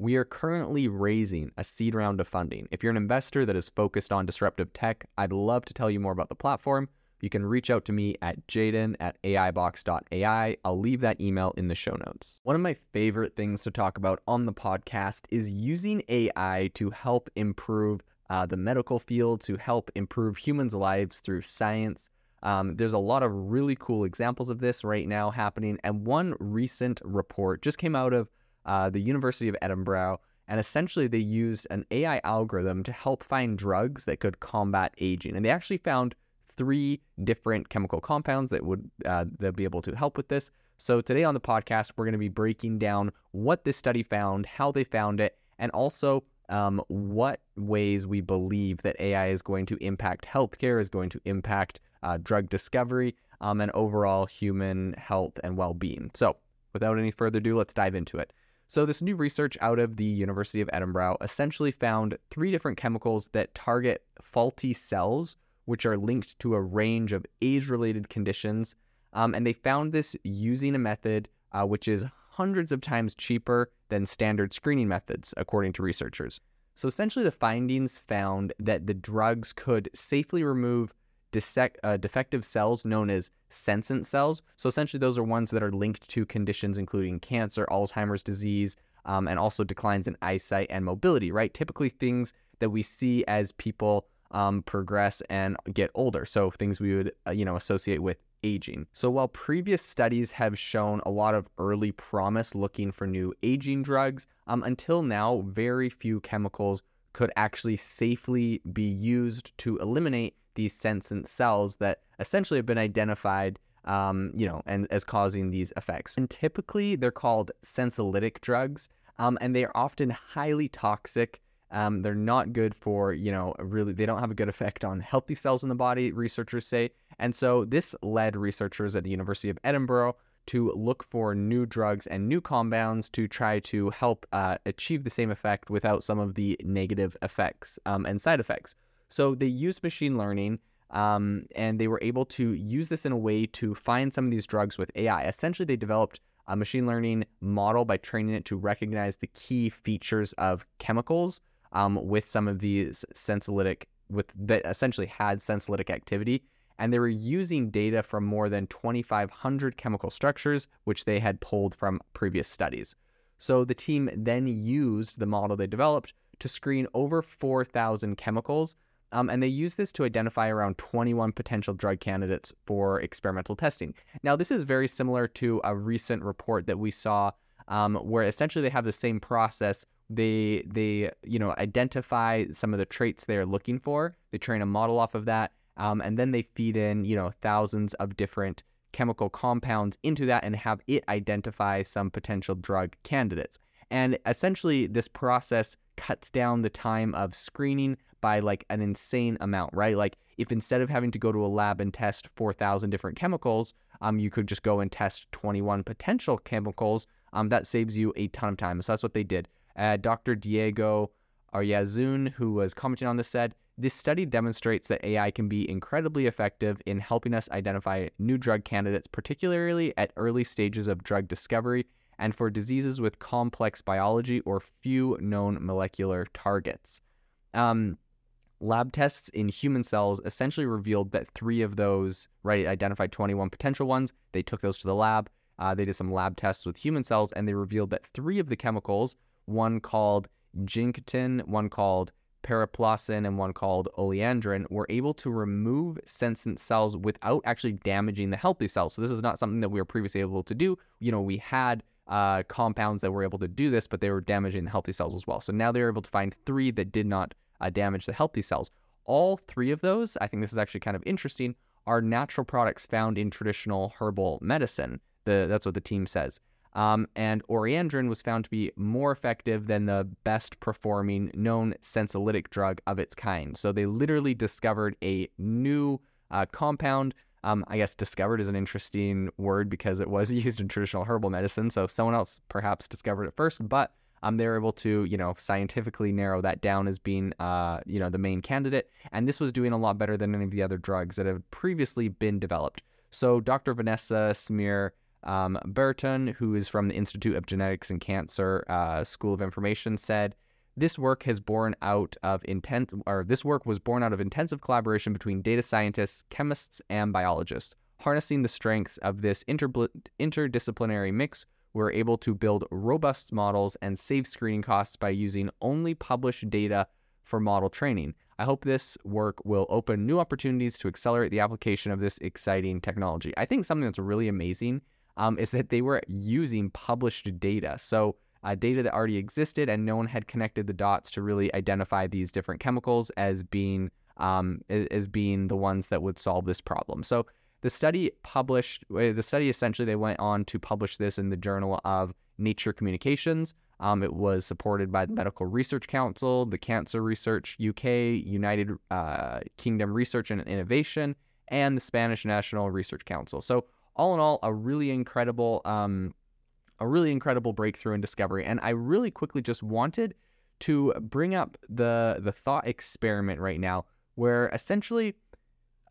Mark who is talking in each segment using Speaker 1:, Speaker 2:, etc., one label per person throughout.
Speaker 1: we are currently raising a seed round of funding. If you're an investor that is focused on disruptive tech, I'd love to tell you more about the platform. You can reach out to me at jaeden at aibox.ai. I'll leave that email in the show notes. One of my favorite things to talk about on the podcast is using AI to help improve uh, the medical field, to help improve humans' lives through science. Um, there's a lot of really cool examples of this right now happening. And one recent report just came out of uh, the University of Edinburgh, and essentially they used an AI algorithm to help find drugs that could combat aging. And they actually found three different chemical compounds that would uh, be able to help with this. So today on the podcast, we're going to be breaking down what this study found, how they found it, and also um, what ways we believe that AI is going to impact healthcare, is going to impact uh, drug discovery, um, and overall human health and well-being. So without any further ado, let's dive into it. So, this new research out of the University of Edinburgh essentially found three different chemicals that target faulty cells, which are linked to a range of age related conditions. Um, and they found this using a method uh, which is hundreds of times cheaper than standard screening methods, according to researchers. So, essentially, the findings found that the drugs could safely remove dissect, uh, defective cells known as senescent cells. So essentially, those are ones that are linked to conditions including cancer, Alzheimer's disease, um, and also declines in eyesight and mobility, right? Typically, things that we see as people um, progress and get older. So things we would, uh, you know, associate with aging. So while previous studies have shown a lot of early promise looking for new aging drugs, um, until now, very few chemicals could actually safely be used to eliminate these senescent cells that essentially have been identified um, you know, and as causing these effects. And typically they're called senolytic drugs, um, and they are often highly toxic. Um, they're not good for, you know, really, they don't have a good effect on healthy cells in the body, researchers say. And so this led researchers at the University of Edinburgh to look for new drugs and new compounds to try to help uh, achieve the same effect without some of the negative effects um, and side effects. So they used machine learning um, and they were able to use this in a way to find some of these drugs with AI. Essentially, they developed a machine learning model by training it to recognize the key features of chemicals um, with some of these senolytic with that essentially had senolytic activity and they were using data from more than 2500 chemical structures which they had pulled from previous studies so the team then used the model they developed to screen over 4000 chemicals um, and they use this to identify around 21 potential drug candidates for experimental testing. Now, this is very similar to a recent report that we saw um, where essentially they have the same process. They they you know identify some of the traits they are looking for. They train a model off of that, um, and then they feed in you know thousands of different chemical compounds into that and have it identify some potential drug candidates. And essentially, this process cuts down the time of screening by like an insane amount, right? Like if instead of having to go to a lab and test 4,000 different chemicals, um, you could just go and test 21 potential chemicals. Um, that saves you a ton of time. So that's what they did. Uh, Dr. Diego Oyarzun, who was commenting on this, said, This study demonstrates that AI can be incredibly effective in helping us identify new drug candidates, particularly at early stages of drug discovery and for diseases with complex biology or few known molecular targets. Um, lab tests in human cells essentially revealed that three of those, right, identified 21 potential ones. They took those to the lab. Uh, they did some lab tests with human cells, and they revealed that three of the chemicals, one called ginkgetin, one called periplocin and one called oleandrin were able to remove senescent cells without actually damaging the healthy cells. So this is not something that we were previously able to do. You know, we had uh, compounds that were able to do this, but they were damaging the healthy cells as well. So now they're able to find three that did not uh, damage the healthy cells. All three of those, I think this is actually kind of interesting, are natural products found in traditional herbal medicine. The, that's what the team says. Um, and Oleandrin was found to be more effective than the best performing known senolytic drug of its kind. So they literally discovered a new uh, compound. Um, I guess discovered is an interesting word because it was used in traditional herbal medicine. So someone else perhaps discovered it first, but um, they were able to, you know, scientifically narrow that down as being, uh, you know, the main candidate. And this was doing a lot better than any of the other drugs that have previously been developed. So Dr. Vanessa Smer um, Burton, who is from the Institute of Genetics and Cancer uh, School of Information, said, "This work has borne out of intent, or this work was born out of intensive collaboration between data scientists, chemists, and biologists. Harnessing the strengths of this inter- interdisciplinary mix, we're able to build robust models and save screening costs by using only published data for model training. I hope this work will open new opportunities to accelerate the application of this exciting technology. I think something that's really amazing um, is that they were using published data. So, uh, data that already existed, and no one had connected the dots to really identify these different chemicals as being um, as being the ones that would solve this problem. So, the study published uh, the study essentially they went on to publish this in the Journal of Nature Communications. Um, it was supported by the Medical Research Council, the Cancer Research UK, United uh, Kingdom Research and Innovation, and the Spanish National Research Council. So all in all, a really incredible, um, a really incredible breakthrough and discovery. And I really quickly just wanted to bring up the the thought experiment right now, where essentially,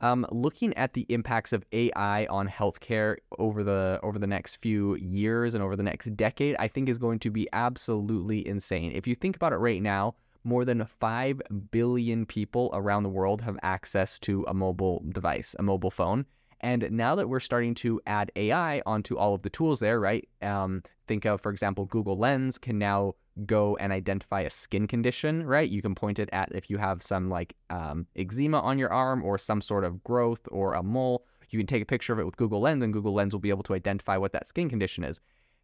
Speaker 1: um, looking at the impacts of AI on healthcare over the over the next few years and over the next decade, I think is going to be absolutely insane. If you think about it right now, more than 5 billion people around the world have access to a mobile device, a mobile phone. And now that we're starting to add AI onto all of the tools there, right? Um, think of, for example, Google Lens can now go and identify a skin condition, right? You can point it at if you have some like um, eczema on your arm or some sort of growth or a mole. You can take a picture of it with Google Lens, and Google Lens will be able to identify what that skin condition is.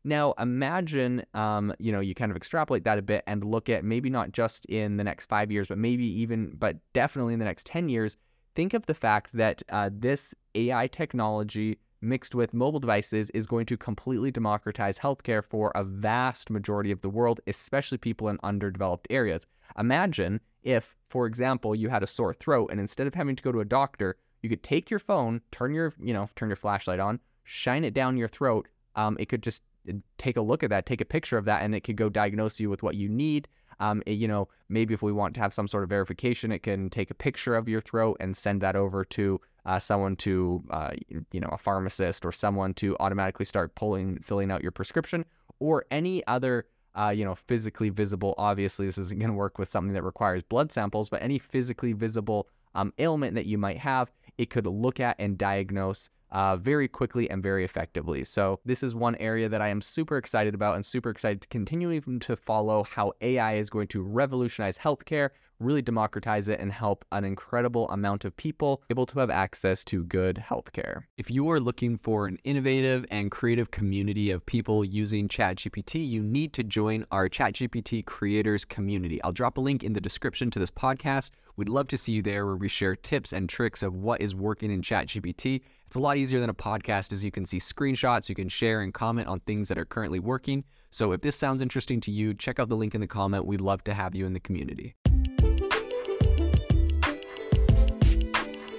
Speaker 1: Now, imagine, um, you know, you kind of extrapolate that a bit and look at maybe not just in the next five years, but maybe even, but definitely in the next 10 years, think of the fact that uh, this AI technology mixed with mobile devices is going to completely democratize healthcare for a vast majority of the world, especially people in underdeveloped areas. Imagine if, for example, you had a sore throat and instead of having to go to a doctor, you could take your phone, turn your, you know, turn your flashlight on, shine it down your throat. Um, it could just uh, take a look at that, take a picture of that, and it could go diagnose you with what you need. Um, it, you know, maybe if we want to have some sort of verification, it can take a picture of your throat and send that over to uh, someone to, uh, you know, a pharmacist or someone to automatically start pulling, filling out your prescription or any other, uh, you know, physically visible. Obviously, this isn't going to work with something that requires blood samples, but any physically visible um, ailment that you might have, it could look at and diagnose uh, very quickly and very effectively. So this is one area that I am super excited about and super excited to continue to follow how AI is going to revolutionize healthcare, really democratize it, and help an incredible amount of people able to have access to good healthcare. If you are looking for an innovative and creative community of people using ChatGPT, you need to join our ChatGPT creators community. I'll drop a link in the description to this podcast. We'd love to see you there where we share tips and tricks of what is working in ChatGPT it's a lot easier than a podcast as you can see screenshots, you can share and comment on things that are currently working. So if this sounds interesting to you, check out the link in the comment. We'd love to have you in the community.